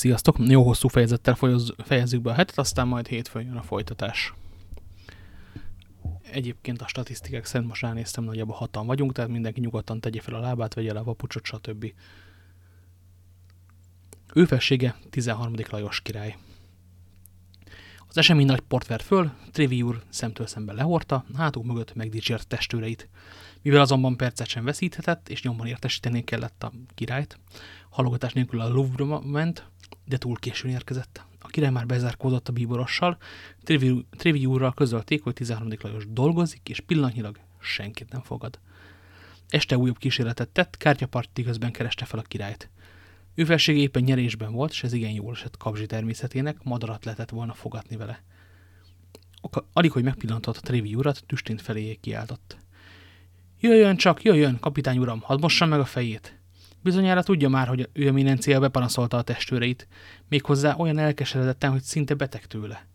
Sziasztok! Jó hosszú fejezettel fejezzük be a hetet, aztán majd hétfőn jön a folytatás. Egyébként a statisztikák szerint most ránéztem, nagyjából hatan vagyunk, tehát mindenki nyugodtan tegye fel a lábát, vegye le a vapucsot, stb. Ő felsége 13. Lajos király. Az esemény nagy port vert föl, Trevi úr szemtől szemben lehorta, hátul mögött megdicsért testőreit. Mivel azonban percet sem veszíthetett, és nyomban értesíteni kellett a királyt, halogatás nélkül a Louvre ment, de túl későn érkezett. A király már bezárkózott a bíborossal, Trevi, Trevi úrral közölték, hogy 13. Lajos dolgozik, és pillanatnyilag senkit nem fogad. Este újabb kísérletet tett, kártyaparti közben kereste fel a királyt. Ő felsége éppen nyerésben volt, és ez igen jól esett kapzsi természetének, madarat lehetett volna fogatni vele. Alig, hogy megpillantott a Trevi urat, tüstint feléjé kiáltott. Jöjjön csak, jöjjön, kapitány uram, hadd mossam meg a fejét. Bizonyára tudja már, hogy ő eminencia bepanaszolta a testőreit, méghozzá olyan elkeseredetten, hogy szinte beteg tőle.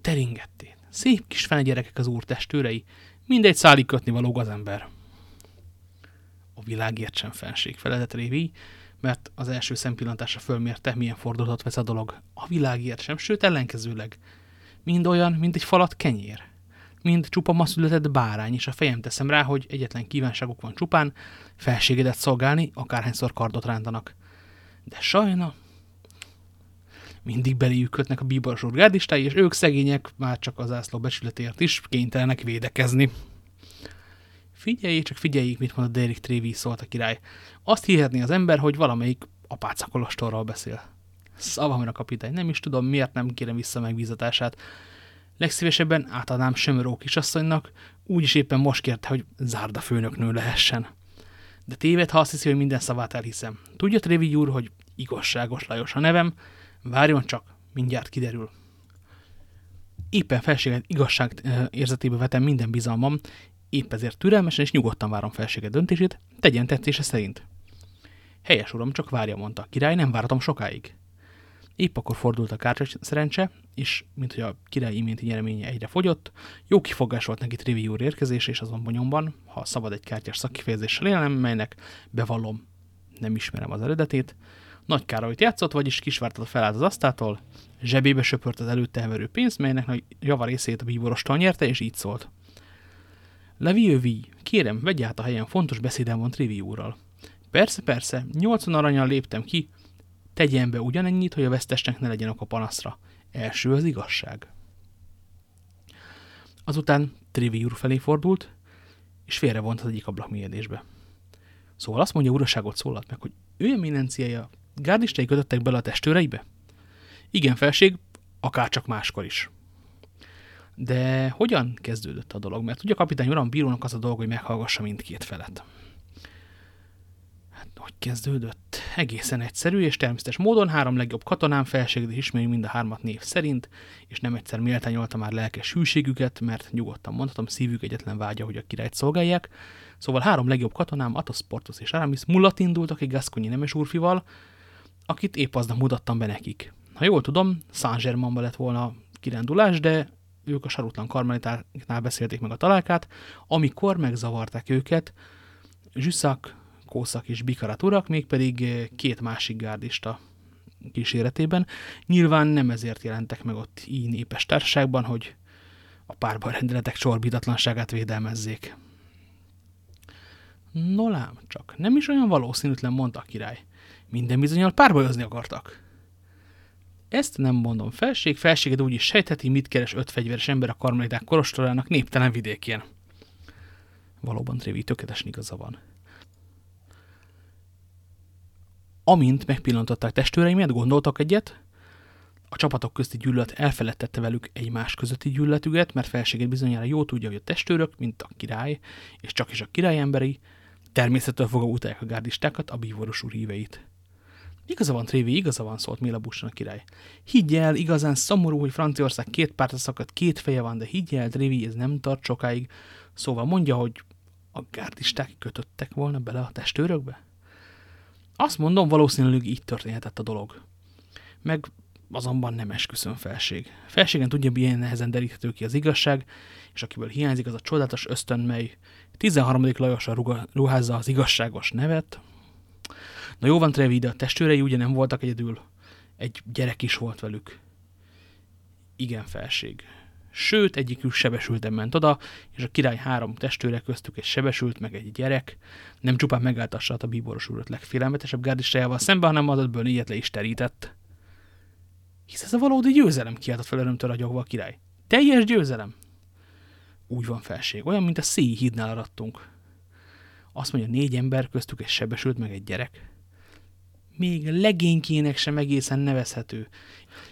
Teringettén. Szép kis gyerekek az úr testőrei, mindegy szálig kötni való az ember. A világért sem fenség feledett Révi, mert az első szempillantásra fölmérte, milyen fordulatot vesz a dolog. A világért sem, sőt ellenkezőleg. Mind olyan, mint egy falat kenyér. Mind csupa ma született bárány, és a fejem teszem rá, hogy egyetlen kívánságuk van csupán, felségedet szolgálni, akárhányszor kardot rántanak. De sajna, mindig beléjük kötnek a bíboros gárdistái, és ők szegények már csak az ászló becsületért is kénytelenek védekezni. Figyelj, csak figyeljék, mit mond a Derek Trévi, szólt a király. Azt hihetné az ember, hogy valamelyik apácakolostorral beszél. Szavamra kapitány, nem is tudom, miért nem kérem vissza megbízatását. Legszívesebben átadnám Sömöró kisasszonynak, úgyis éppen most kérte, hogy zárda főnöknő lehessen. De téved, ha azt hiszi, hogy minden szavát elhiszem. Tudja, Trévi úr, hogy igazságos Lajos a nevem? Várjon csak, mindjárt kiderül. Éppen felséget igazság érzetébe vetem minden bizalmam, épp ezért türelmesen és nyugodtan várom felsége döntését, tegyen tetszése szerint. Helyes uram, csak várja, mondta a király, nem várhatom sokáig. Épp akkor fordult a kártya szerencse, és mint hogy a király iménti nyereménye egyre fogyott, jó kifogás volt neki Trivi úr érkezés, és azonban nyomban, ha szabad egy kártyás szakkifejezéssel élnem, melynek bevallom, nem ismerem az eredetét, nagy Károlyt játszott, vagyis kisvártat felállt az asztától, zsebébe söpört az előtte heverő pénzt, melynek nagy java részét a bíborostól nyerte, és így szólt. Levi, kérem, vegy át a helyen, fontos beszédem van Trivi úrral. Persze, persze, 80 aranyal léptem ki, tegyen be ugyanennyit, hogy a vesztesnek ne legyen a panaszra. Első az igazság. Azután Trivi úr felé fordult, és félrevont az egyik ablak mélyedésbe. Szóval azt mondja, uraságot szólalt meg, hogy ő eminenciája gárdistai kötöttek bele a testőreibe? Igen, felség, akár csak máskor is. De hogyan kezdődött a dolog? Mert ugye a kapitány uram bírónak az a dolog, hogy meghallgassa mindkét felet. Hát, hogy kezdődött? Egészen egyszerű és természetes módon három legjobb katonám felségedés ismeri mind a hármat név szerint, és nem egyszer méltányolta már lelkes hűségüket, mert nyugodtan mondhatom, szívük egyetlen vágya, hogy a királyt szolgálják. Szóval három legjobb katonám, Athos, Portos és Aramis mulat indultak egy Gasconyi nemes úrfival, akit épp aznap mutattam be nekik. Ha jól tudom, Saint-Germainba lett volna a kirendulás, de ők a sarutlan karmelitáknál beszélték meg a találkát, amikor megzavarták őket Zsüsszak, Kószak és Bikarat urak, mégpedig két másik gárdista kíséretében. Nyilván nem ezért jelentek meg ott így népes társaságban, hogy a párban rendeletek csorbítatlanságát védelmezzék. Nolám csak, nem is olyan valószínűtlen, mondta a király. Minden bizonyal párbajozni akartak. Ezt nem mondom felség, felséged úgy is sejtheti, mit keres öt fegyveres ember a karmeliták korostorának néptelen vidékén. Valóban Trévi tökéletesen igaza van. Amint megpillantották testőreimet, gondoltak egyet, a csapatok közti gyűlölet elfeledtette velük egymás közötti gyűlöletüket, mert felséget bizonyára jó tudja, hogy a testőrök, mint a király, és csak is a király emberi, természettől fogva utálják a gárdistákat, a bívoros úr híveit. Igaza van, Trévi, igaza van, szólt Méla Busson a király. Higgy el, igazán szomorú, hogy Franciaország két pártra szakadt, két feje van, de higgy el, Trévi, ez nem tart sokáig. Szóval mondja, hogy a gárdisták kötöttek volna bele a testőrökbe? Azt mondom, valószínűleg így történhetett a dolog. Meg azonban nem esküszöm felség. Felségen tudja, milyen nehezen deríthető ki az igazság, és akiből hiányzik az a csodálatos ösztön, mely 13. Lajosra ruházza az igazságos nevet, Na jó van, Trevi, de a testőrei ugye nem voltak egyedül. Egy gyerek is volt velük. Igen, felség. Sőt, egyikük sebesülten ment oda, és a király három testőre köztük egy sebesült, meg egy gyerek, nem csupán megálltassa a bíboros úrot legfélelmetesebb gárdistájával szembe, hanem adatből ilyet le is terített. Hisz ez a valódi győzelem, kiáltott fel örömtől ragyogva a király. Teljes győzelem! Úgy van felség, olyan, mint a széi hídnál arattunk. Azt mondja, négy ember, köztük egy sebesült, meg egy gyerek. Még legénykének sem egészen nevezhető.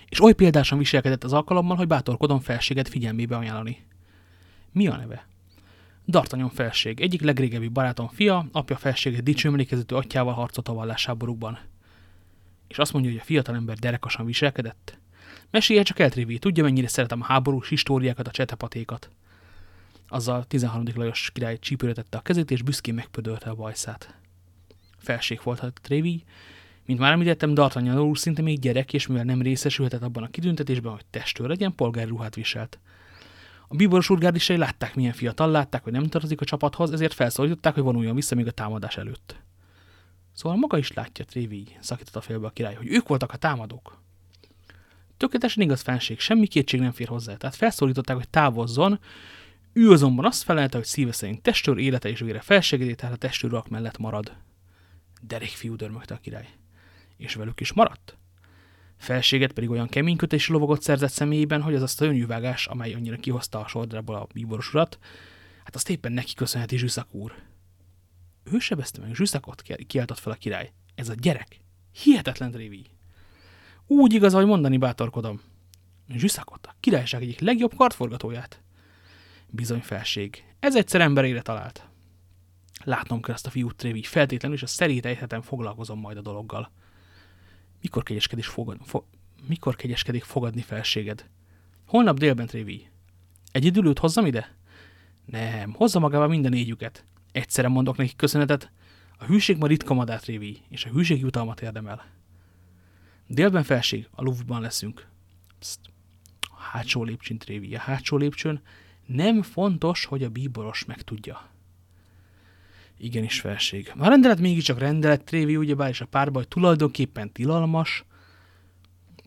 És oly példásan viselkedett az alkalommal, hogy bátorkodom felséget figyelmébe ajánlani. Mi a neve? D'Artagnan felség, egyik legrégebbi barátom fia, apja felséget dicsőemlékezetű atyával harcolt a vallásháborúkban. És azt mondja, hogy a fiatalember derekasan viselkedett? Mesélje csak el, Trivi, tudja, mennyire szeretem a háborús históriákat, a csetepatékat. Azzal 13. Lajos király csípőretette a kezét, és büszkén megpödölte a bajszát. Felség volt a Trévi, mint már említettem, D'Artagnan úr szinte még gyerek, és mivel nem részesülhetett abban a kitüntetésben, hogy testőr legyen, polgári ruhát viselt. A bíboros urgárdisai látták, milyen fiatal, látták, hogy nem tartozik a csapathoz, ezért felszólították, hogy vonuljon vissza még a támadás előtt. Szóval maga is látja, Trévi, szakította félbe a király, hogy ők voltak a támadók. Tökéletesen igaz fenség, semmi kétség nem fér hozzá, tehát felszólították, hogy távozzon, ő azonban azt felelte, hogy szíve szerint testőr élete és vére felségedé, tehát a testőr mellett marad. Derék fiú dörmögte a király. És velük is maradt? Felséget pedig olyan kemény kötési lovagot szerzett személyében, hogy az azt a önjűvágás, amely annyira kihozta a sordrából a bíboros urat, hát azt éppen neki köszönheti Zsüszak úr. Ő sebezte meg Zsüszakot, kiáltott fel a király. Ez a gyerek. Hihetetlen Drévi. Úgy igaz, hogy mondani bátorkodom. Zsüszakot, a királyság egyik legjobb kartforgatóját. Bizony felség. Ez egyszer emberére talált. Látnom kell ezt a fiút Trévi, feltétlenül, és a szerét hetem foglalkozom majd a dologgal. Mikor kegyeskedik, fogad, fo, mikor kegyeskedik fogadni felséged? Holnap délben, Trévi. Egy időlőt hozzam ide? Nem, hozza magával minden négyüket. Egyszerre mondok nekik köszönetet. A hűség ma ritka madár, Trévi, és a hűség jutalmat érdemel. Délben felség, a luvban leszünk. Pszt. A hátsó lépcsőn, Trévi, a hátsó lépcsőn nem fontos, hogy a bíboros megtudja. Igenis felség. A rendelet mégiscsak rendelet, Trévi, ugyebár, és a párbaj tulajdonképpen tilalmas,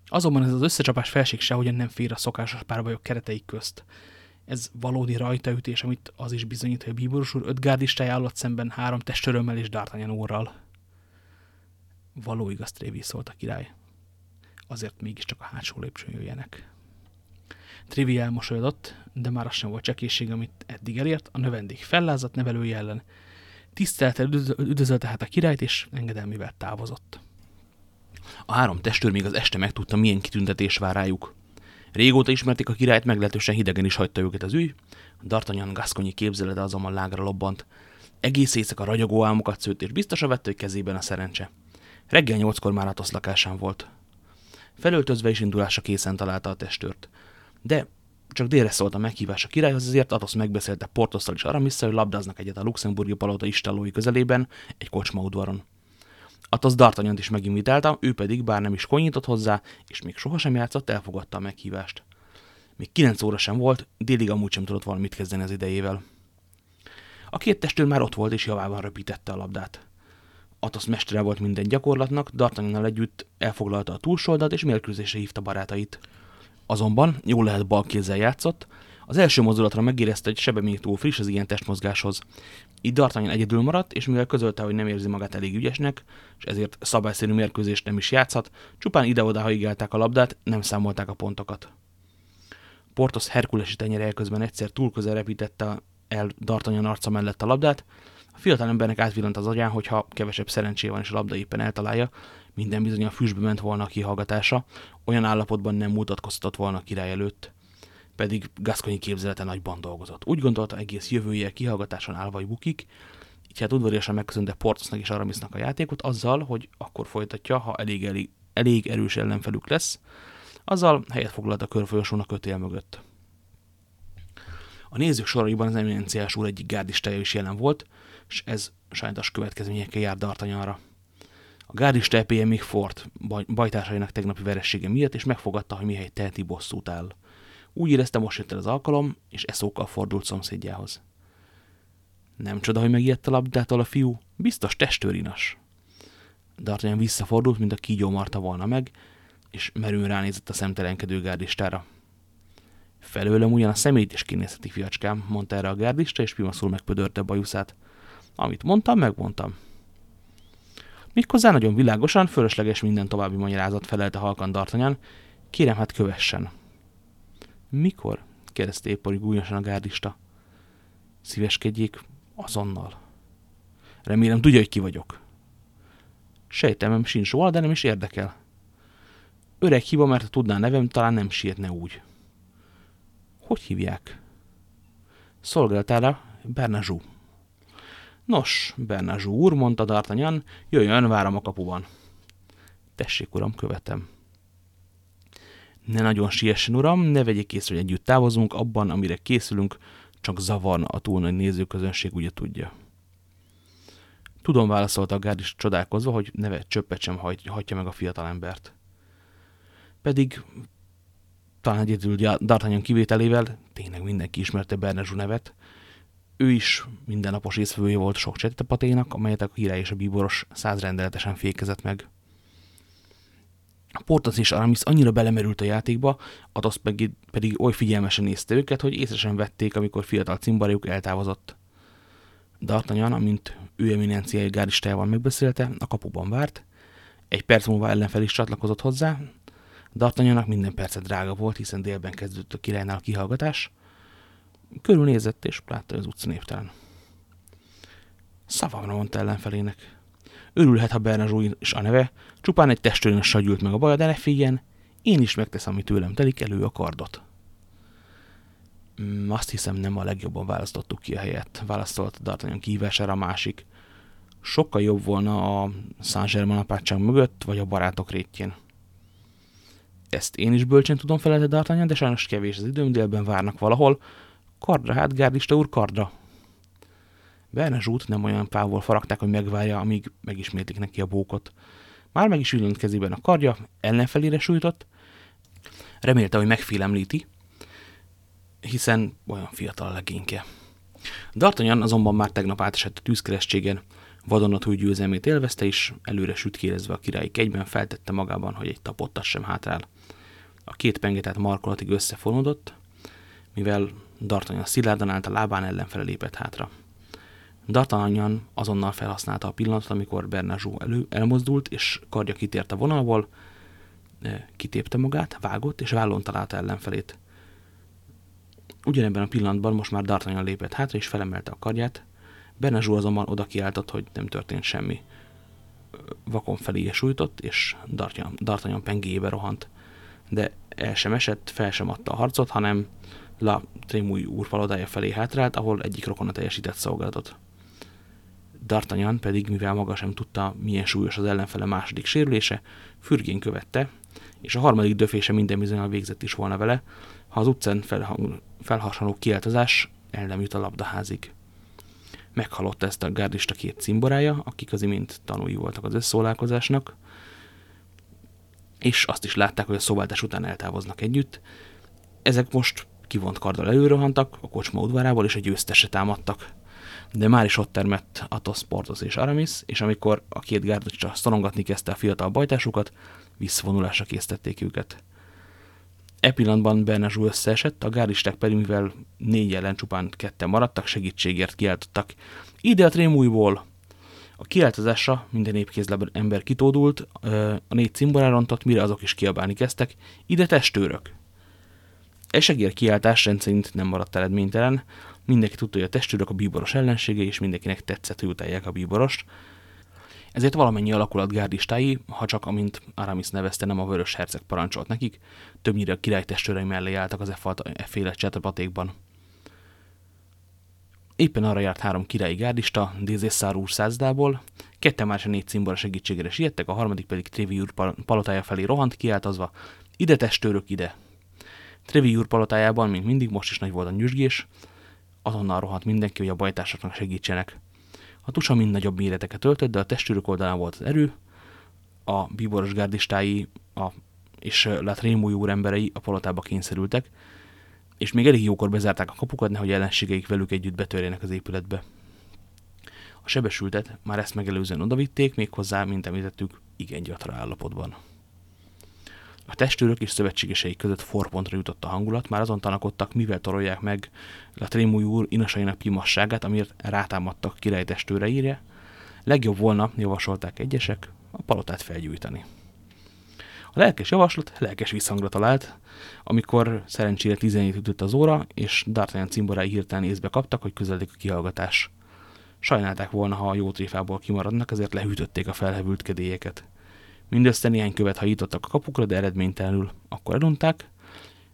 azonban ez az összecsapás felség sehogyan nem fér a szokásos párbajok kereteik közt. Ez valódi rajtaütés, amit az is bizonyít, hogy a bíboros úr öt állott szemben három testörömmel és D'Artagnan úrral. Való igaz, Trévi, szólt a király. Azért mégiscsak a hátsó lépcsőn jöjjenek. Trivi elmosolyodott, de már az sem volt csekészség, amit eddig elért, a növendék fellázadt nevelője ellen. Tisztelte üdvözölte hát a királyt, és engedelmével távozott. A három testőr még az este megtudta, milyen kitüntetés vár rájuk. Régóta ismerték a királyt, meglehetősen hidegen is hagyta őket az ügy. D'Artagnan Gasconyi képzelete azonban lágra lobbant. Egész éjszaka ragyogó álmokat szőtt, és biztosan vett, hogy kezében a szerencse. Reggel nyolckor már Atosz lakásán volt. Felöltözve és indulása készen találta a testőrt de csak délre szólt a meghívás a királyhoz, ezért Atosz megbeszélte Portosszal és Aramisszel, hogy labdáznak egyet a luxemburgi palota istálói közelében, egy kocsma udvaron. Atosz D'Artagnant is meginvitálta, ő pedig, bár nem is konyított hozzá, és még sohasem játszott, elfogadta a meghívást. Még kilenc óra sem volt, délig amúgy sem tudott valamit kezdeni az idejével. A két testőr már ott volt, és javában röpítette a labdát. Atosz mestere volt minden gyakorlatnak, D'Artagnannal együtt elfoglalta a túlsoldat, és mérkőzésre hívta barátait. Azonban jól lehet bal kézzel játszott, az első mozdulatra megérezte, hogy sebe még túl friss az ilyen testmozgáshoz. Így D'Artagnan egyedül maradt, és mivel közölte, hogy nem érzi magát elég ügyesnek, és ezért szabályszerű mérkőzést nem is játszhat, csupán ide-oda haigálták a labdát, nem számolták a pontokat. Portos herkulesi tenyere közben egyszer túl közel repítette el D'Artagnan arca mellett a labdát, a fiatal embernek átvillant az agyán, hogyha kevesebb szerencsé van és a labda éppen eltalálja, minden bizony a füstbe ment volna a kihallgatása, olyan állapotban nem mutatkoztatott volna a király előtt, pedig Gasconyi képzelete nagyban dolgozott. Úgy gondolta, egész jövője kihallgatáson áll vagy bukik, így hát udvariasan megköszönte Portosnak és Aramisnak a játékot, azzal, hogy akkor folytatja, ha elég, elég, elég erős ellenfelük lesz, azzal helyet foglalt a körfolyosón a kötél mögött. A nézők soraiban az eminenciás úr egyik gárdistája is jelen volt, és ez sajnos következményekkel jár D'Artagnanra. A gárdista epéje még baj, bajtársainak tegnapi veressége miatt, és megfogadta, hogy mihely teheti bosszút áll. Úgy érezte, most jött el az alkalom, és eszókkal fordult szomszédjához. Nem csoda, hogy megijedt a labdától a fiú, biztos testőrinas. D'Artagnan visszafordult, mint a kígyó marta volna meg, és merőn ránézett a szemtelenkedő gárdistára. Felőlem ugyan a szemét is kinézheti, fiacskám, mondta erre a gárdista, és pimaszul megpödörte a bajuszát. Amit mondtam, megmondtam. Méghozzá nagyon világosan, fölösleges minden további magyarázat felelte halkan Dartanyan. Kérem, hát kövessen. Mikor? kérdezte épp gúnyosan a gárdista. Szíveskedjék azonnal. Remélem tudja, hogy ki vagyok. Sejtemem sincs róla, de nem is érdekel. Öreg hiba, mert ha tudná nevem, talán nem sírne úgy. Hogy hívják? Szolgáltára Bernazsú. Nos, Bernazsú úr, mondta D'Artagnan, jöjjön, várom a kapuban. Tessék, uram, követem. Ne nagyon siessen, uram, ne vegyék észre, hogy együtt távozunk, abban, amire készülünk, csak zavarna a túl nagy nézőközönség, ugye tudja. Tudom, válaszolta a gárd is csodálkozva, hogy neve csöppet sem hagyja meg a fiatalembert. Pedig talán egyedül D'Artagnan kivételével tényleg mindenki ismerte Bernezsú nevet. Ő is mindennapos észvevője volt sok csettepaténak, amelyet a király és a bíboros százrendeletesen fékezett meg. Portas és Aramis annyira belemerült a játékba, Athos pedig, pedig oly figyelmesen nézte őket, hogy észre sem vették, amikor fiatal cimbaréjuk eltávozott. D'Artagnan, amint ő eminenciai gárdistájával megbeszélte, a kapuban várt, egy perc múlva ellenfel is csatlakozott hozzá, D'Artagnannak minden perce drága volt, hiszen délben kezdődött a királynál a kihallgatás. Körülnézett, és látta az utca névtelen. Szavamra mondta ellenfelének. Örülhet, ha Bernazsó is a neve, csupán egy testőrön sagyült meg a baja, de ne figyeljen, én is megteszem, ami tőlem telik, elő a kardot. Mm, azt hiszem nem a legjobban választottuk ki a helyet, választolt D'Artagnan kívására a másik. Sokkal jobb volna a Saint-Germain apátság mögött, vagy a barátok rétjén. Ezt én is bölcsen tudom felelte D'Artagnan, de sajnos kevés az időm, délben várnak valahol. Kardra, hát gárdista úr, kardra. Verne Zsút nem olyan távol faragták, hogy megvárja, amíg megismétlik neki a bókot. Már meg is ülönt kezében a kardja, ellenfelére sújtott. Remélte, hogy megfélemlíti, hiszen olyan fiatal a legényke. D'Artagnan azonban már tegnap átesett a tűzkeresztségen, vadonatúj győzelmét élvezte, és előre sütkérezve a királyi kegyben feltette magában, hogy egy tapottat sem hátrál. A két pengetát markolatig összefonódott, mivel D'Artagnan szilárdan állt a lábán ellenfele lépett hátra. D'Artagnan azonnal felhasználta a pillanatot, amikor Bernazsó elő elmozdult, és kardja kitért a vonalból, e, kitépte magát, vágott, és vállon találta ellenfelét. Ugyanebben a pillanatban most már D'Artagnan lépett hátra, és felemelte a kardját. Bernazsó azonban oda kiáltott, hogy nem történt semmi. Vakon felé sújtott, és D'Artagnan pengéjébe rohant. De el sem esett, fel sem adta a harcot, hanem La Trémúj úr palodája felé hátrált, ahol egyik rokona teljesített szolgálatot. D'Artagnan pedig, mivel maga sem tudta, milyen súlyos az ellenfele második sérülése, fürgén követte, és a harmadik döfése minden bizonyal végzett is volna vele, ha az utcán felhasonló kiáltozás el nem jut a labdaházig. Meghallotta ezt a gárdista két cimborája, akik az imént tanúi voltak az összeszólálkozásnak, és azt is látták, hogy a szobáltás után eltávoznak együtt. Ezek most kivont karddal előrohantak, a kocsma udvarából, és a győztese támadtak. De már is ott termett Athos, Portos és Aramis, és amikor a két gárdocsa szorongatni kezdte a fiatal bajtásukat, visszavonulásra készítették őket. E pillanatban Bernazsú összeesett, a gárdisták pedig, mivel négy ellen csupán ketten maradtak, segítségért kiáltottak. Ide a trémújból! A kiáltozásra minden épkézleben ember kitódult, a négy cimborán rontott, mire azok is kiabálni kezdtek. Ide testőrök! Esegér kiáltás rendszerint nem maradt eredménytelen, mindenki tudta, hogy a testőrök a bíboros ellensége, és mindenkinek tetszett, hogy utálják a bíborost. Ezért valamennyi alakulat gárdistái, ha csak amint Aramis nevezte, nem a vörös herceg parancsolt nekik, többnyire a király testőrei mellé álltak az e féle csetepatékban. Éppen arra járt három királyi gárdista, Dézészár úr százdából, ketten már négy cimbora segítségére siettek, a harmadik pedig Trévi úr palotája felé rohant, kiáltozva, ide testőrök, ide! Trevi úr palotájában, mint mindig, most is nagy volt a nyüzsgés, azonnal rohant mindenki, hogy a bajtársaknak segítsenek. A tusa mind nagyobb méreteket öltött, de a testőrök oldalán volt az erő, a bíboros gárdistái a, és Latrémúj úr emberei a palotába kényszerültek, és még elég jókor bezárták a kapukat, nehogy ellenségeik velük együtt betörjenek az épületbe. A sebesültet már ezt megelőzően odavitték, méghozzá, mint említettük, igen gyatra állapotban. A testőrök és szövetségesei között forpontra jutott a hangulat, már azon tanakodtak, mivel torolják meg a Trémúj úr inasainak pimasságát, amiért rátámadtak király testőreire. Legjobb volna, javasolták egyesek, a palotát felgyújtani. A lelkes javaslat lelkes visszhangra talált, amikor szerencsére 17 ütött az óra, és D'Artagnan cimborái hirtelen észbe kaptak, hogy közeledik a kihallgatás. Sajnálták volna, ha a jó tréfából kimaradnak, ezért lehűtötték a felhevült kedélyeket. Mindössze néhány követ hajítottak a kapukra, de eredménytelenül. Akkor elunták.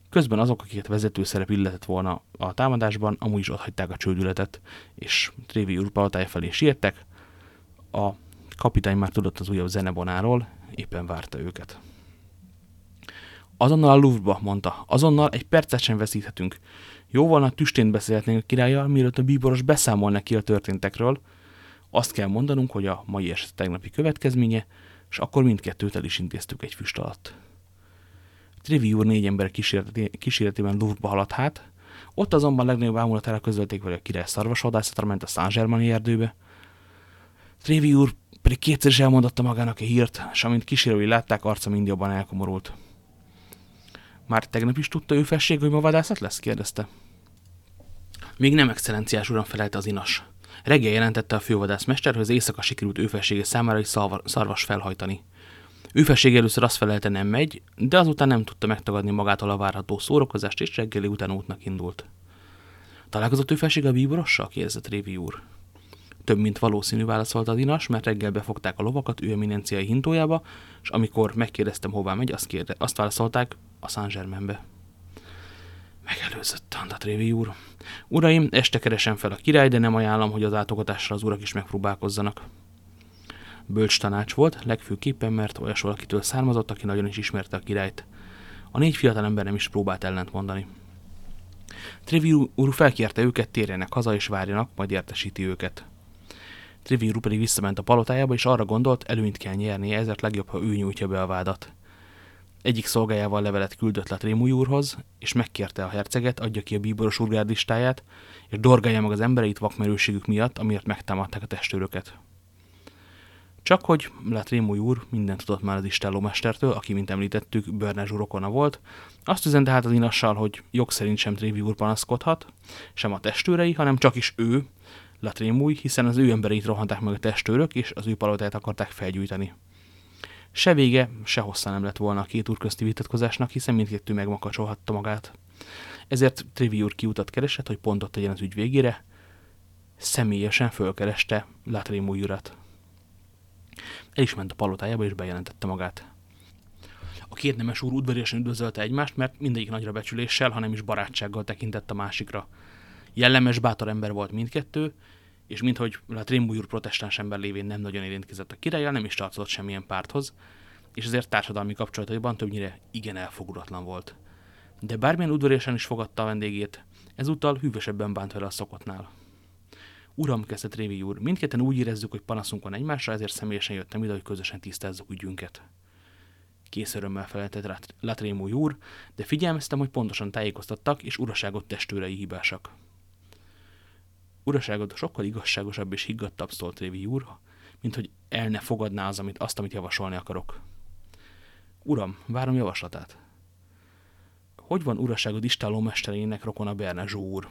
Közben azok, akiket vezető szerep illetett volna a támadásban, amúgy is hagyták a csődületet, és Trévi úr felé siettek. A kapitány már tudott az újabb zenebonáról, éppen várta őket. Azonnal a Louvre-ba, mondta. Azonnal egy percet sem veszíthetünk. Jó volna tüstén beszélhetnénk a királlyal, mielőtt a bíboros beszámol neki a történtekről. Azt kell mondanunk, hogy a mai eset tegnapi következménye, és akkor mindkettőt el is intéztük egy füst alatt. Trivi úr négy ember kísérletében Louvre-ba haladt hát, ott azonban legnagyobb ámulatára közölték vele a király szarvasvadászatra ment a Saint-Germaini erdőbe. Trivi úr pedig kétszer is elmondotta magának a hírt, és amint kísérői látták, arca mind jobban elkomorult. Már tegnap is tudta ő felség, hogy ma vadászat lesz? kérdezte. Még nem excellenciás uram felelte az inas. Reggel jelentette a fővadászmester, hogy az éjszaka sikerült őfelsége számára egy szarvas felhajtani. Őfelség először azt felelte nem megy, de azután nem tudta megtagadni magától a várható szórakozást, és reggeli után útnak indult. Találkozott őfelség a bíborossal? kérdezett Révi úr. Több, mint valószínű válaszolta a dinas, mert reggel befogták a lovakat ő eminenciai hintójába, és amikor megkérdeztem, hová megy, azt, kérde, azt válaszolták, a Saint Germainbe. Megelőzött Trévi úr. Uraim, este keresem fel a király, de nem ajánlom, hogy az átogatásra az urak is megpróbálkozzanak. Bölcs tanács volt, legfőképpen, mert olyas valakitől származott, aki nagyon is ismerte a királyt. A négy fiatal ember nem is próbált ellent mondani. Trevi úr felkérte őket, térjenek haza és várjanak, majd értesíti őket. Trevi úr pedig visszament a palotájába, és arra gondolt, előnyt kell nyernie, ezért legjobb, ha ő nyújtja be a vádat. Egyik szolgájával levelet küldött Latrémúj úrhoz, és megkérte a herceget, adja ki a bíboros úrgárdistáját, és dorgálja meg az embereit vakmerőségük miatt, amiért megtámadták a testőröket. Csak hogy Latrémúj úr mindent tudott már az istállómestertől, aki, mint említettük, Bernázsú rokona volt, azt üzente hát az inassal, hogy jog szerint sem Trévi úr panaszkodhat, sem a testőrei, hanem csak is ő, Latrémúj, hiszen az ő embereit rohanták meg a testőrök, és az ő palotáját akarták felgyújtani. Se vége, se hossza nem lett volna a két úr közti vitatkozásnak, hiszen mindkettő megmakacsolhatta magát. Ezért Trivi úr kiutat keresett, hogy pontot tegyen az ügy végére. Személyesen fölkereste Latrémú urat. El is ment a palotájába, és bejelentette magát. A két nemes úr udvariasan üdvözölte egymást, mert mindegyik nagyra becsüléssel, hanem is barátsággal tekintett a másikra. Jellemes, bátor ember volt mindkettő, és minthogy a Trémbújúr protestáns ember lévén nem nagyon érintkezett a királlyal, nem is tartozott semmilyen párthoz, és ezért társadalmi kapcsolataiban többnyire igen elfogulatlan volt. De bármilyen udvariasan is fogadta a vendégét, ezúttal hűvösebben bánt vele a szokottnál. Uram, kezdte Trévi úr, mindketten úgy érezzük, hogy panaszunk van egymásra, ezért személyesen jöttem ide, hogy közösen tisztázzuk ügyünket. Kész örömmel feleltett Latrémú úr, de figyelmeztem, hogy pontosan tájékoztattak, és uraságot testőrei hibásak. Uraságod sokkal igazságosabb és higgadtabb, szólt Révi úr, mint hogy el ne fogadná az, amit, azt, amit javasolni akarok. Uram, várom javaslatát. Hogy van uraságod istállómesterének rokona Bernázsó úr?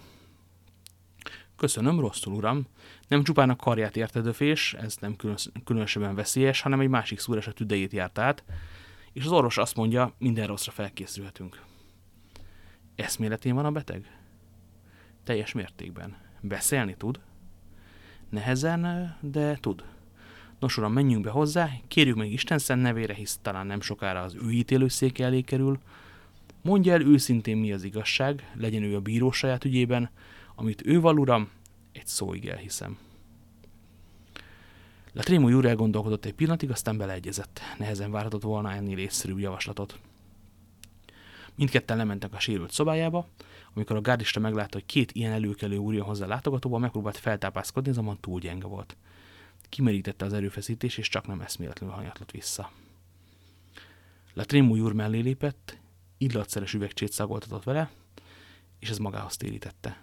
Köszönöm, rosszul, uram. Nem csupán a karját értedöfés, ez nem különösebben veszélyes, hanem egy másik szúrás a tüdejét járt át, és az orvos azt mondja, minden rosszra felkészülhetünk. Eszméletén van a beteg? Teljes mértékben. Beszélni tud? Nehezen, de tud. Nos, uram, menjünk be hozzá, kérjük meg Isten szent nevére, hisz talán nem sokára az ő ítélőszéke elé kerül. Mondja el őszintén, mi az igazság, legyen ő a bíró saját ügyében, amit ő val, uram, egy szóig elhiszem. Latrémú úr elgondolkodott egy pillanatig, aztán beleegyezett. Nehezen várhatott volna ennél észszerűbb javaslatot. Mindketten lementek a sérült szobájába, amikor a gárdista meglátta, hogy két ilyen előkelő úr jön hozzá látogatóba, megpróbált feltápászkodni, azonban túl gyenge volt. Kimerítette az erőfeszítés, és csak nem eszméletlenül hanyatlott vissza. Latrémú úr mellé lépett, illatszeres üvegcsét szagoltatott vele, és ez magához térítette.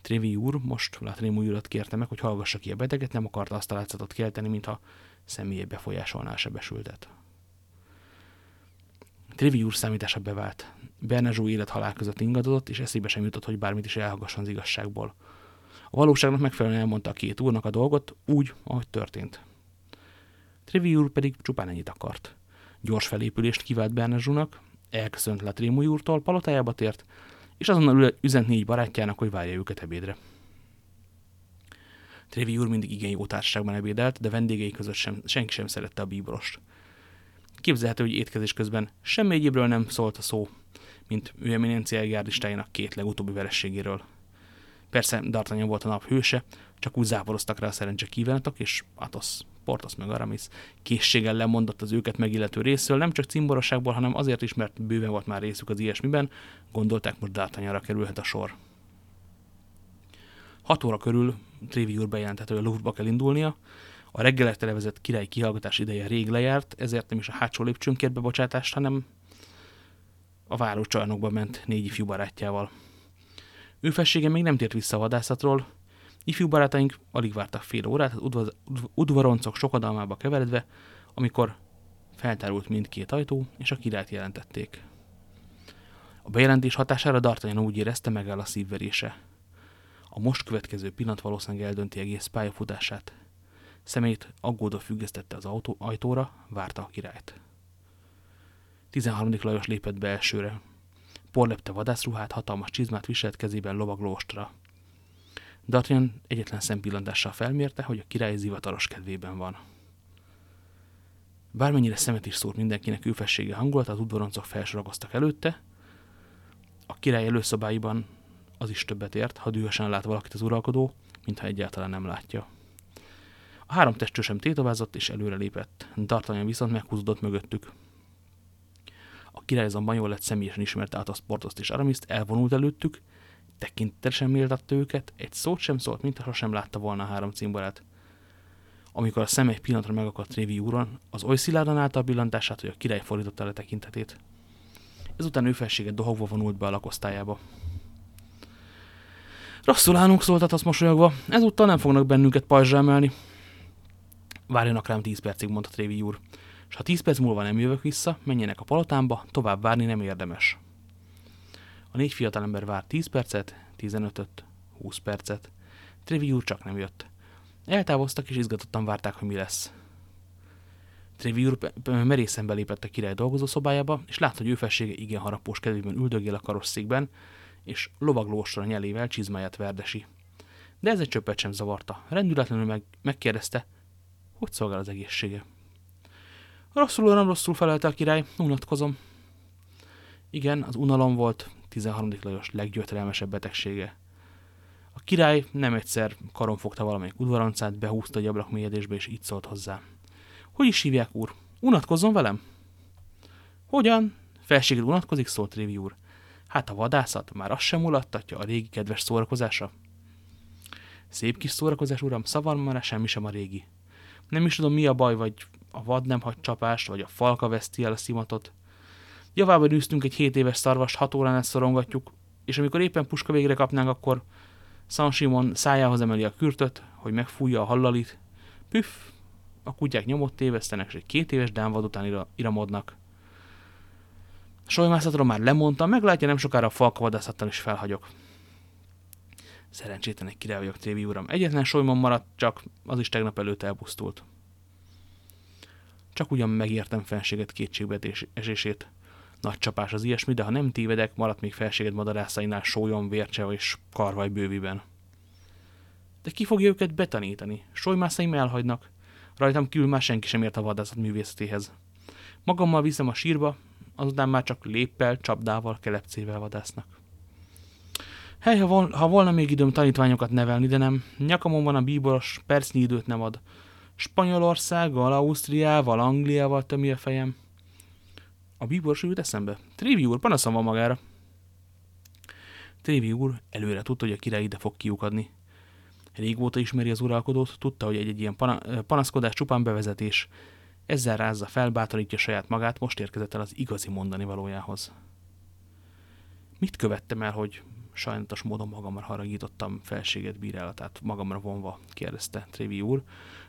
Trévi úr most Latrémú urat kérte meg, hogy hallgassa ki a beteget, nem akarta azt a látszatot kelteni, mintha személyé befolyásolná a sebesültet. Trivi úr számítása bevált. Bernezsó élet-halál között ingadozott, és eszébe sem jutott, hogy bármit is elhallgasson az igazságból. A valóságnak megfelelően elmondta a két úrnak a dolgot, úgy, ahogy történt. Trivi úr pedig csupán ennyit akart. Gyors felépülést kivált Bernezsúnak, elköszönt Latrémúj úrtól, palotájába tért, és azonnal üzent négy barátjának, hogy várja őket ebédre. Trévi úr mindig igen jó társaságban ebédelt, de vendégei között sem, senki sem szerette a bíborost. Képzelhető, hogy étkezés közben semmi egyébről nem szólt a szó, mint ő eminencia gárdistájának két legutóbbi verességéről. Persze D'Artagnan volt a nap hőse, csak úgy záporoztak rá a szerencse kívánatok, és Athos, Portos meg Aramis készséggel lemondott az őket megillető részről, nem csak cimborosságból, hanem azért is, mert bőven volt már részük az ilyesmiben, gondolták most D'Artagnanra kerülhet a sor. Hat óra körül Trévi úr bejelentette, hogy a Louvre-ba kell indulnia, a reggelette levezett király kihallgatás ideje rég lejárt, ezért nem is a hátsó lépcsőn kért bebocsátást, hanem a várócsarnokba ment négy ifjú barátjával. Ő fessége még nem tért vissza a vadászatról, ifjú barátaink alig vártak fél órát, az udvaroncok sokadalmába keveredve, amikor feltárult mindkét ajtó, és a királyt jelentették. A bejelentés hatására D'Artagnan úgy érezte, megáll a szívverése. A most következő pillanat valószínűleg eldönti egész pályafutását. Szemét aggódva függesztette az autó, ajtóra, várta a királyt. 13. Lajos lépett be elsőre. Porlepte vadászruhát, hatalmas csizmát viselt kezében lovagló ostra. D'Artagnan egyetlen szempillantással felmérte, hogy a király zivataros kedvében van. Bármennyire szemet is szólt mindenkinek őfessége hangolt, az udvaroncok felsorakoztak előtte. A király előszobáiban az is többet ért, ha dühösen lát valakit az uralkodó, mintha egyáltalán nem látja. A három testő sem tétovázott és előre lépett. D'Artagnan viszont meghúzódott mögöttük. A király azonban jól lett személyesen ismerte át a sportoszt és Aramiszt, elvonult előttük, tekintetesen méltatta őket, egy szót sem szólt, mintha sem látta volna a három cimborát. Amikor a szem egy pillanatra megakadt Révi úron, az oly szilárdan állta a billantását, hogy a király fordította le tekintetét. Ezután ő felsége dohogva vonult be a lakosztályába. Rosszul állunk, szóltat azt mosolyogva. Ezúttal nem fognak bennünket pajzsra emelni. Várjanak rám tíz percig, mondta Trévi úr. És ha tíz perc múlva nem jövök vissza, menjenek a palotámba, tovább várni nem érdemes. A négy fiatalember várt 10 percet, 15-öt, 20 percet. Trevi úr csak nem jött. Eltávoztak és izgatottan várták, hogy mi lesz. Trevi úr merészen belépett a király dolgozószobájába, és látta, hogy ő felsége igen harapós kedvében üldögél a karosszékben, és lovaglósra nyelével csizmáját verdesi. De ez egy csöppet sem zavarta. Rendületlenül meg, megkérdezte, hogy szolgál az egészsége. Rosszul, nem rosszul felelte a király, unatkozom. Igen, az unalom volt 13. Lajos leggyötrelmesebb betegsége. A király nem egyszer karon fogta valamelyik udvaroncát, behúzta egy ablakmélyedésbe, és így szólt hozzá. Hogy is hívják, úr? Unatkozzon velem? Hogyan? Felséged unatkozik, szólt Révi úr. Hát a vadászat már azt sem mulattatja a régi kedves szórakozása. Szép kis szórakozás, uram, szavar már semmi sem a régi. Nem is tudom, mi a baj, vagy a vad nem hagy csapást, vagy a falka veszti el a szimatot. Javában űztünk egy 7 éves szarvast, 6 órán ezt szorongatjuk, és amikor éppen puska végre kapnánk, akkor San Simon szájához emeli a kürtöt, hogy megfújja a hallalit. Püff, a kutyák nyomot tévesztenek, és egy két éves dánvad után iramodnak. Solymászatról már lemondtam, meglátja, nem sokára a falkavadászattal is felhagyok. Szerencsétlen egy király vagyok, Trévi uram. Egyetlen solymon maradt, csak az is tegnap előtt elpusztult. Csak ugyan megértem felséget kétségbeesését. Nagy csapás az ilyesmi, de ha nem tévedek, maradt még felséged madarászainál sólyon, vércse és karvaj bőviben. De ki fogja őket betanítani? Solymászaim elhagynak. Rajtam kívül már senki sem ért a vadászat művészetéhez. Magammal viszem a sírba, azután már csak léppel, csapdával, kelepcével vadásznak. Hely, ha, vol ha volna még időm tanítványokat nevelni, de nem. Nyakamon van a bíboros, percnyi időt nem ad. Spanyolországgal, Ausztriával, Angliával tömi a fejem. A bíboros ült eszembe. Trévi úr, panaszom van magára. Trévi úr előre tudta, hogy a király ide fog kiukadni. Régóta ismeri az uralkodót, tudta, hogy egy-egy ilyen panaszkodás csupán bevezetés. Ezzel rázza fel, bátorítja saját magát, most érkezett el az igazi mondani valójához. Mit követtem el, hogy sajnálatos módon magamra haragítottam felséget bírálatát magamra vonva, kérdezte Trévi úr,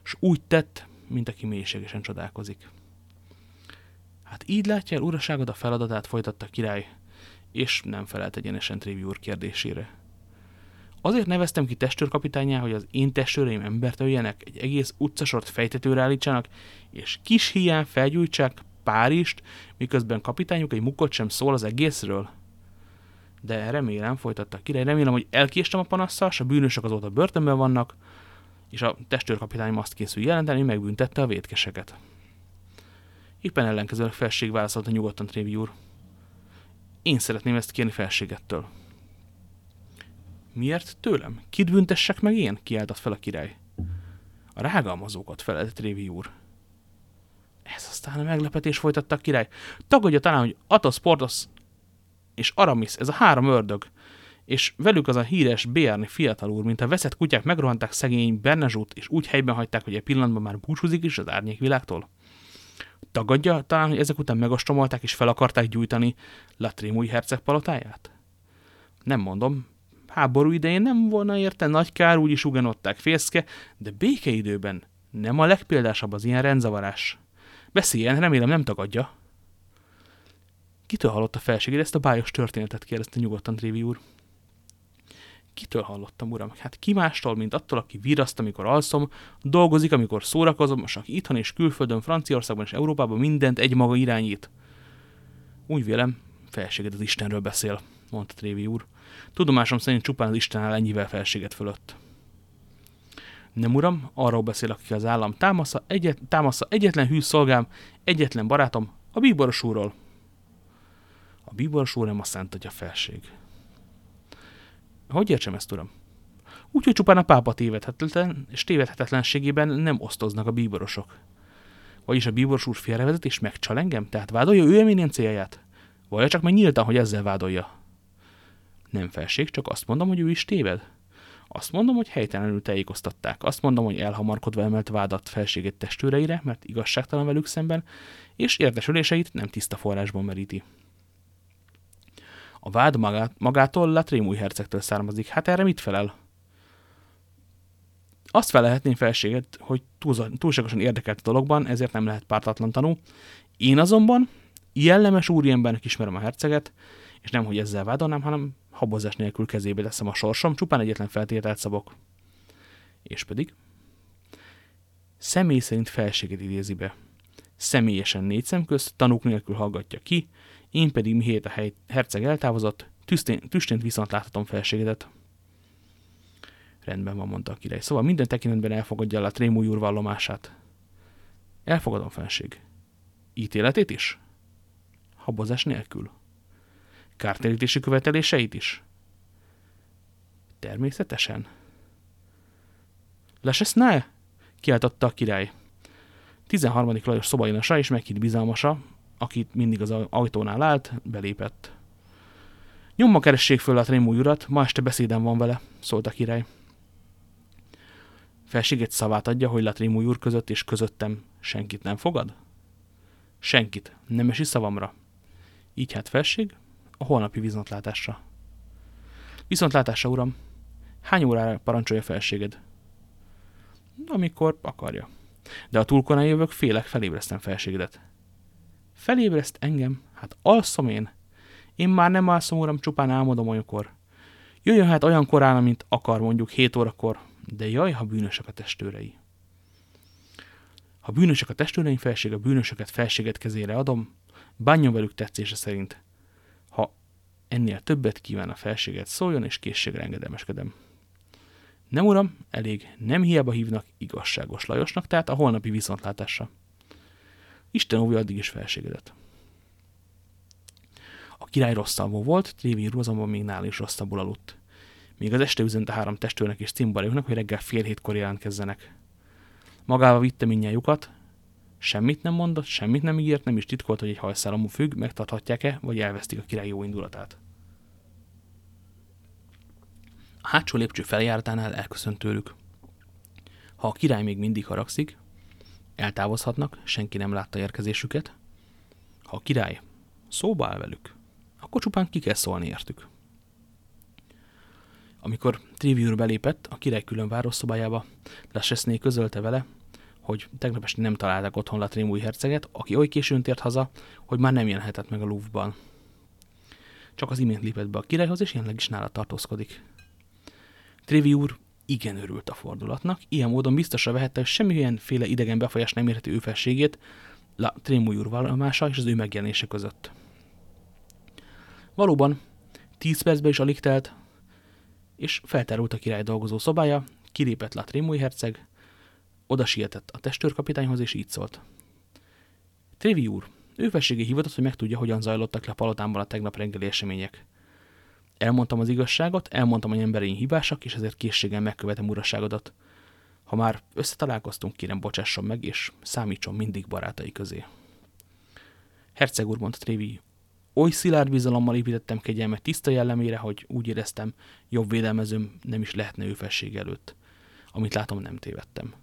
és úgy tett, mint aki mélységesen csodálkozik. Hát így látja el uraságod a feladatát, folytatta király, és nem felelt egyenesen Trévi úr kérdésére. Azért neveztem ki testőrkapitányá, hogy az én testőreim embert öljenek, egy egész utcasort fejtetőre állítsanak, és kis hián felgyújtsák Párizst, miközben kapitányuk egy mukot sem szól az egészről. De remélem, folytatta a király, remélem, hogy elkéstem a panasszal, a bűnösök azóta börtönben vannak, és a testőrkapitányom azt készül jelenteni, hogy megbüntette a vétkeseket. Éppen ellenkezőleg felség válaszolta nyugodtan Trévi úr. Én szeretném ezt kérni felségettől. Miért tőlem? Kit büntessek meg én? kiáltott fel a király. A rágalmazókat felelt Révi úr. Ez aztán a meglepetés folytatta a király. Tagadja talán, hogy Atos, Portos és Aramis, ez a három ördög, és velük az a híres Béarni fiatal úr, mint a veszett kutyák megrohanták szegény Bernezsút, és úgy helyben hagyták, hogy egy pillanatban már búcsúzik is az árnyékvilágtól? Tagadja talán, hogy ezek után megostromolták és fel akarták gyújtani Latrémúj herceg palotáját? Nem mondom, Háború idején nem volna érte nagy kár, úgyis uganották fészke, de békeidőben nem a legpéldásabb az ilyen rendzavarás. Beszéljen, remélem nem tagadja. Kitől hallotta felséged ezt a bájos történetet, kérdezte nyugodtan Trévi úr. Kitől hallottam, uram? Hát ki mástól, mint attól, aki viraszt, amikor alszom, dolgozik, amikor szórakozom, és aki itthon és külföldön, Franciaországban és Európában mindent egy maga irányít. Úgy vélem, felséged az Istenről beszél, mondta Trévi úr. Tudomásom szerint csupán az Isten áll ennyivel felséget fölött. Nem uram, arról beszél, aki az állam támasza, egyet, támasza egyetlen hű szolgám, egyetlen barátom, a bíboros úrról. A bíboros úr nem a szent a felség. Hogy értsem ezt, uram? Úgy, hogy csupán a pápa tévedhetetlen, és tévedhetetlenségében nem osztoznak a bíborosok. Vagyis a bíboros úr félrevezet és megcsal engem? Tehát vádolja ő eményen célját? Vagy csak meg nyíltan, hogy ezzel vádolja? Nem felség, csak azt mondom, hogy ő is téved. Azt mondom, hogy helytelenül tájékoztatták. Azt mondom, hogy elhamarkodva emelt vádat felségét testőreire, mert igazságtalan velük szemben, és értesüléseit nem tiszta forrásban meríti. A vád magát, magától Latrémúj hercegtől származik. Hát erre mit felel? Azt felelhetném felséget, hogy túlságosan érdekelt a dologban, ezért nem lehet pártatlan tanú. Én azonban jellemes úriembernek ismerem a herceget, és nem, hogy ezzel vádolnám, hanem habozás nélkül kezébe teszem a sorsom, csupán egyetlen feltételt szabok. És pedig személy szerint felséget idézi be. Személyesen négy szem közt, tanúk nélkül hallgatja ki, én pedig mihét a hely, herceg eltávozott, tüstén, tüstént viszont láthatom felségedet. Rendben van, mondta a király. Szóval minden tekintetben elfogadja a Trémúj úr vallomását. Elfogadom felség. Ítéletét is? Habozás nélkül. Kártérítési követeléseit is? Természetesen. Leseszne? kiáltotta a király. 13. Lajos szobainosa és meghitt bizalmasa, akit mindig az ajtónál állt, belépett. Nyomma keressék föl a trémúj urat, ma este beszédem van vele, szólt a király. Felség egy szavát adja, hogy Latrémúj úr között és közöttem senkit nem fogad? Senkit, nem esi szavamra. Így hát felség, a holnapi viszontlátásra. Viszontlátásra, uram. Hány órára parancsolja felséged? Amikor akarja. De a túlkorán jövök, félek, felébresztem felségedet. Felébreszt engem? Hát alszom én. Én már nem alszom, uram, csupán álmodom olyankor. Jöjjön hát olyan korán, mint akar, mondjuk 7 órakor, de jaj, ha bűnösek a testőrei. Ha bűnösek a testőreim felség, a bűnösöket felséget kezére adom, bánjon velük tetszése szerint. Ha ennél többet kíván a felséget, szóljon, és készségre engedelmeskedem. Nem uram, elég, nem hiába hívnak igazságos Lajosnak, tehát a holnapi viszontlátásra. Isten óvja addig is felségedet. A király rosszalvó volt, Trévi azonban még nál is rosszabbul aludt. Még az este üzent a három testőrnek és cimbarjuknak, hogy reggel fél hétkor jelentkezzenek. Magával vitte minnyájukat, Semmit nem mondott, semmit nem ígért, nem is titkolt, hogy egy hajszálamú függ, megtarthatják-e, vagy elvesztik a király jó indulatát. A hátsó lépcső feljáratánál elköszönt tőlük. Ha a király még mindig haragszik, eltávozhatnak, senki nem látta érkezésüket. Ha a király szóba áll velük, akkor csupán ki kell szólni értük. Amikor Triviur belépett, a király külön városszobájába, Lachesné közölte vele, hogy tegnap este nem találták otthon Latrémúj herceget, aki oly későn tért haza, hogy már nem jelenhetett meg a Louvre-ban. Csak az imént lépett be a királyhoz, és jelenleg is nála tartózkodik. Trévi úr igen örült a fordulatnak, ilyen módon biztosra vehette, hogy semmilyenféle idegen befolyás nem érheti ő felségét, La Trémúj úr vallomása és az ő megjelenése között. Valóban, tíz percben is alig telt, és feltárult a király dolgozó szobája, kilépett La Trémúj herceg, oda sietett a testőrkapitányhoz, és így szólt. Trévi úr, ő felsége hivatott, hogy megtudja, hogyan zajlottak le palotámban a tegnap reggeli események. Elmondtam az igazságot, elmondtam, hogy embereim hibásak, és ezért készséggel megkövetem uraságodat. Ha már összetalálkoztunk, kérem bocsásson meg, és számítson mindig barátai közé. Herceg úr, mondta Trévi, oly szilárd bizalommal építettem kegyelmet tiszta jellemére, hogy úgy éreztem, jobb védelmezőm nem is lehetne ő előtt. Amit látom, nem tévedtem.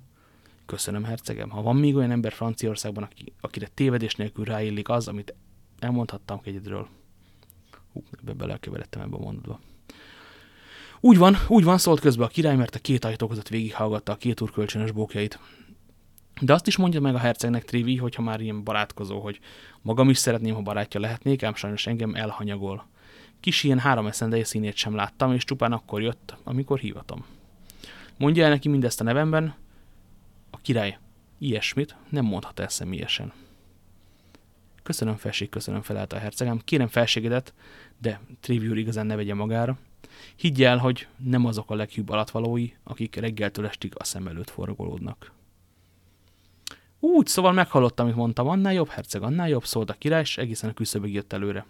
Köszönöm, hercegem. Ha van még olyan ember Franciaországban, aki, akire tévedés nélkül ráillik az, amit elmondhattam kegyedről. Ebbe belekeveredtem ebbe a mondatba. Úgy van, úgy van, szólt közben a király, mert a két ajtó között végighallgatta a két úr kölcsönös bókjait. De azt is mondja meg a hercegnek Trivi, hogyha már ilyen barátkozó, hogy magam is szeretném, ha barátja lehetnék, ám sajnos engem elhanyagol. Kis ilyen három eszendeje színét sem láttam, és csupán akkor jött, amikor hívatom. Mondja el neki mindezt a nevemben, a király ilyesmit nem mondhat el személyesen. Köszönöm felség, köszönöm felelt a hercegem. Kérem felségedet, de Triviur igazán ne vegye magára. Higgy el, hogy nem azok a legjobb alatvalói, akik reggeltől estig a szem előtt forgolódnak. Úgy, szóval meghallottam, amit mondtam, annál jobb, herceg, annál jobb, szólt a király, és egészen a küszöbig jött előre.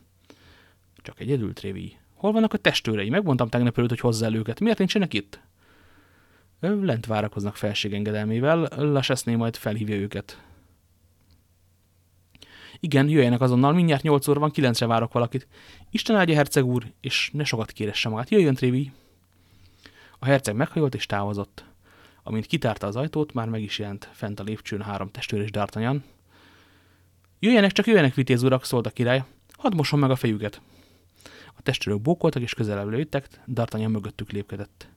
Csak egyedül, Trévi. Hol vannak a testőrei? Megmondtam tegnap előtt, hogy hozzá őket. Miért nincsenek itt? Lent várakoznak felség engedelmével, Laseszné majd felhívja őket. Igen, jöjjenek azonnal, mindjárt 8 óra van, 9-re várok valakit. Isten áldja, herceg úr, és ne sokat kéresse magát. Jöjjön, Trévi! A herceg meghajolt és távozott. Amint kitárta az ajtót, már meg is jelent fent a lépcsőn három testőr és D'Artagnan. Jöjjenek, csak jöjjenek, vitéz urak, szólt a király. Hadd mosom meg a fejüket. A testőrök bókoltak és közelebb lőttek, D'Artagnan mögöttük lépkedett.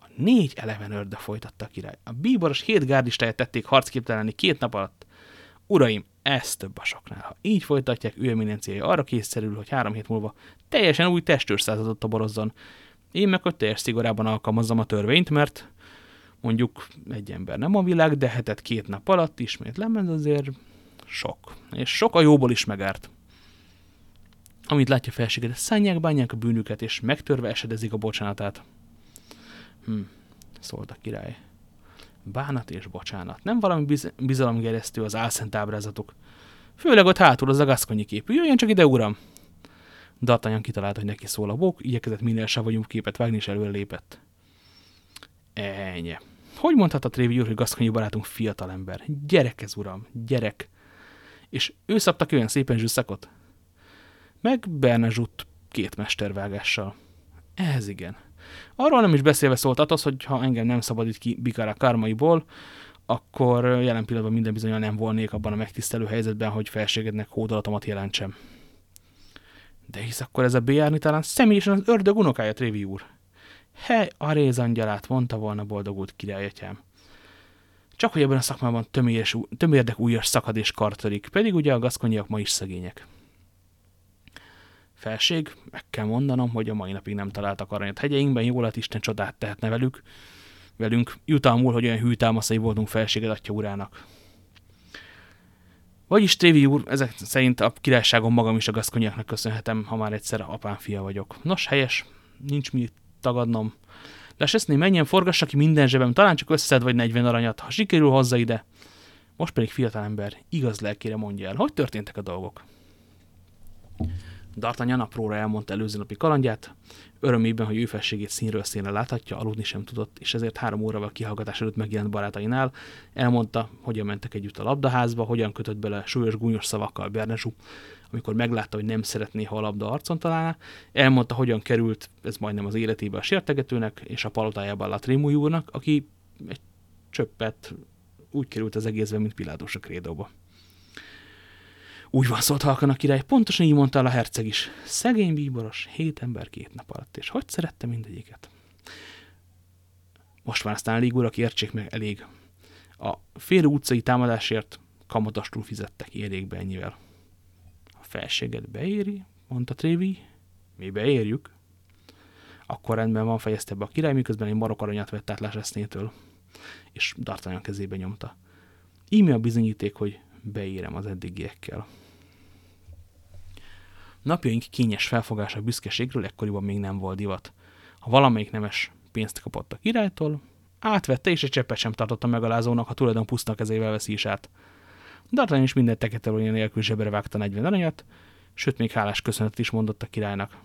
A négy eleven örde folytatta a király. A bíboros hét gárdistáját tették harcképtelenni két nap alatt. Uraim, ez több a soknál. Ha így folytatják, ő eminenciája arra készszerül, hogy három hét múlva teljesen új testőrszázatot toborozzon. Én meg, hogy teljes szigorában alkalmazzam a törvényt, mert mondjuk egy ember nem a világ, de hetet két nap alatt ismét lement, azért sok. És sok a jóból is megárt. Amit látja felségedet, szánják, bánják a bűnüket, és megtörve esedezik a bocsánatát. Hm, szólt a király. Bánat és bocsánat. Nem valami biz bizalomgeresztő az álszent ábrázatok. Főleg ott hátul az a gaszkonyi képű. Jöjjön csak ide, uram! D'Artagnan kitalálta, hogy neki szól a bók, igyekezett minél savanyúbb képet vágni, és előre. Ennyi. Hogy mondhatta Trévi úr, hogy gaszkonyi barátunk fiatalember? Gyerek ez, uram, gyerek. És ő szabta olyan szépen zsüsszakot? Meg Bernazsut két mestervágással. Ez igen. Arról nem is beszélve szólt Atos, hogy ha engem nem szabadít ki Bikara karmaiból, akkor jelen pillanatban minden bizonyal nem volnék abban a megtisztelő helyzetben, hogy felségednek hódolatomat jelentsem. De hisz akkor ez a Béjárni talán személyesen az ördög unokája, Trévi úr. Hely, a rézangyalát, mondta volna boldogult királyatyám. Csak hogy ebben a szakmában tömérdek újas szakad és kartörik, pedig ugye a gaszkonyiak ma is szegények. Felség, meg kell mondanom, hogy a mai napig nem találtak aranyat hegyeinkben, jól lett Isten csodát tehetne velük, velünk, jutalmul, hogy olyan hűtámaszai voltunk felséged atya urának. Vagyis Trévi úr, ezek szerint a királyságon magam is a gaszkonyiaknak köszönhetem, ha már egyszer apám fia vagyok. Nos, helyes, nincs mi tagadnom. Leseszné, menjen, forgassa ki minden zsebem, talán csak összed vagy 40 aranyat, ha sikerül hozzá ide. Most pedig fiatalember, igaz lelkére mondja el, hogy történtek a dolgok. D'Artagnan apróra elmondta előző napi kalandját, örömében, hogy ő felségét színről színre láthatja, aludni sem tudott, és ezért három órával kihallgatás előtt megjelent barátainál, elmondta, hogyan mentek együtt a labdaházba, hogyan kötött bele súlyos gúnyos szavakkal Bernezsú, amikor meglátta, hogy nem szeretné, ha a labda arcon találná, elmondta, hogyan került, ez majdnem az életébe a sértegetőnek, és a palotájában a Trémúj úrnak, aki egy csöppet úgy került az egészben, mint Pilátus a krédóba. Úgy van szólt halkan a király, pontosan így mondta el a herceg is. Szegény bíboros, hét ember két nap alatt, és hogy szerette mindegyiket? Most már aztán elég urak, értsék meg, elég. A fél utcai támadásért kamatostul fizettek érékbe ennyivel. A felséget beéri, mondta Trévi. Mi beérjük. Akkor rendben van, fejezte be a király, miközben egy marok aranyat vett át Lásesznétől, és D'Artagnan kezébe nyomta. Íme a bizonyíték, hogy beérem az eddigiekkel. Napjaink kényes felfogása büszkeségről ekkoriban még nem volt divat. Ha valamelyik nemes pénzt kapott a királytól, átvette és egy cseppet sem tartotta megalázónak, ha tulajdon puszta kezével veszi is át. D'Artagnan is minden teketelője nélkül zsebre vágta 40 aranyat, sőt még hálás köszönet is mondott a királynak.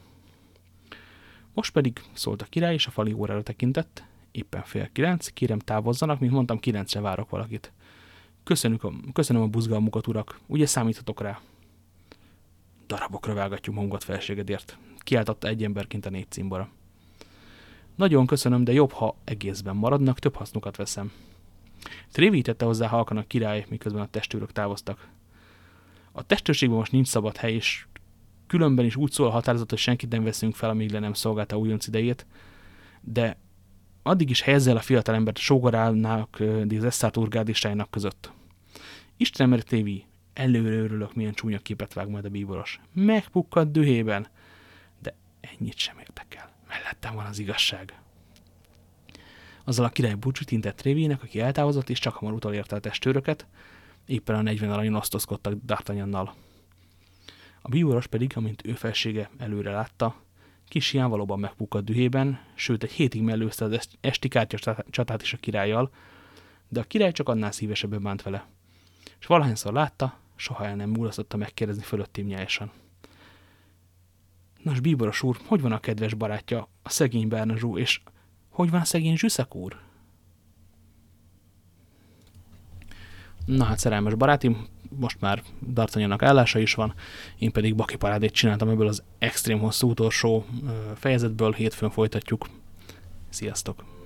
Most pedig szólt a király, és a fali órára tekintett, éppen fél kilenc, kérem távozzanak, mint mondtam, kilencre várok valakit. Köszönjük a, köszönöm a buzgalmukat, urak, ugye számíthatok rá? Darabokra vágatjuk magunkat felségedért, kiáltotta egy emberként a négy cimbora. Nagyon köszönöm, de jobb, ha egészben maradnak, több hasznukat veszem. Trévítette hozzá halkan a király, miközben a testőrök távoztak. A testőrségben most nincs szabad hely, és különben is úgy szól a határozat, hogy senkit nem veszünk fel, amíg le nem szolgálta újonc idejét, de addig is helyezzel a fiatalembert sógorának, az Eszát urgádistájának között. Istenem, Tévi, előre örülök, milyen csúnya képet vág majd a bíboros. Megpukkad dühében, de ennyit sem érdekel. Mellettem van az igazság. Azzal a király búcsút intett Trévének, aki eltávozott, és csak hamar utolérte a testőröket, éppen a 40 aranyon osztozkodtak D'Artagnannal. A bíboros pedig, amint ő felsége előre látta, kis hián valóban megpukadt dühében, sőt egy hétig mellőzte az esti kártya csatát is a királlyal, de a király csak annál szívesebben bánt vele. És valahányszor látta, soha el nem múlasztotta megkérdezni fölöttém nyeljesan. Nos, bíboros úr, hogy van a kedves barátja, a szegény Bernazsú, és hogy van a szegény Zsüszek úr? Na hát, szerelmes barátim, most már D'Artagnannak állása is van, én pedig Baki parádét csináltam ebből az extrém hosszú utolsó fejezetből, hétfőn folytatjuk. Sziasztok!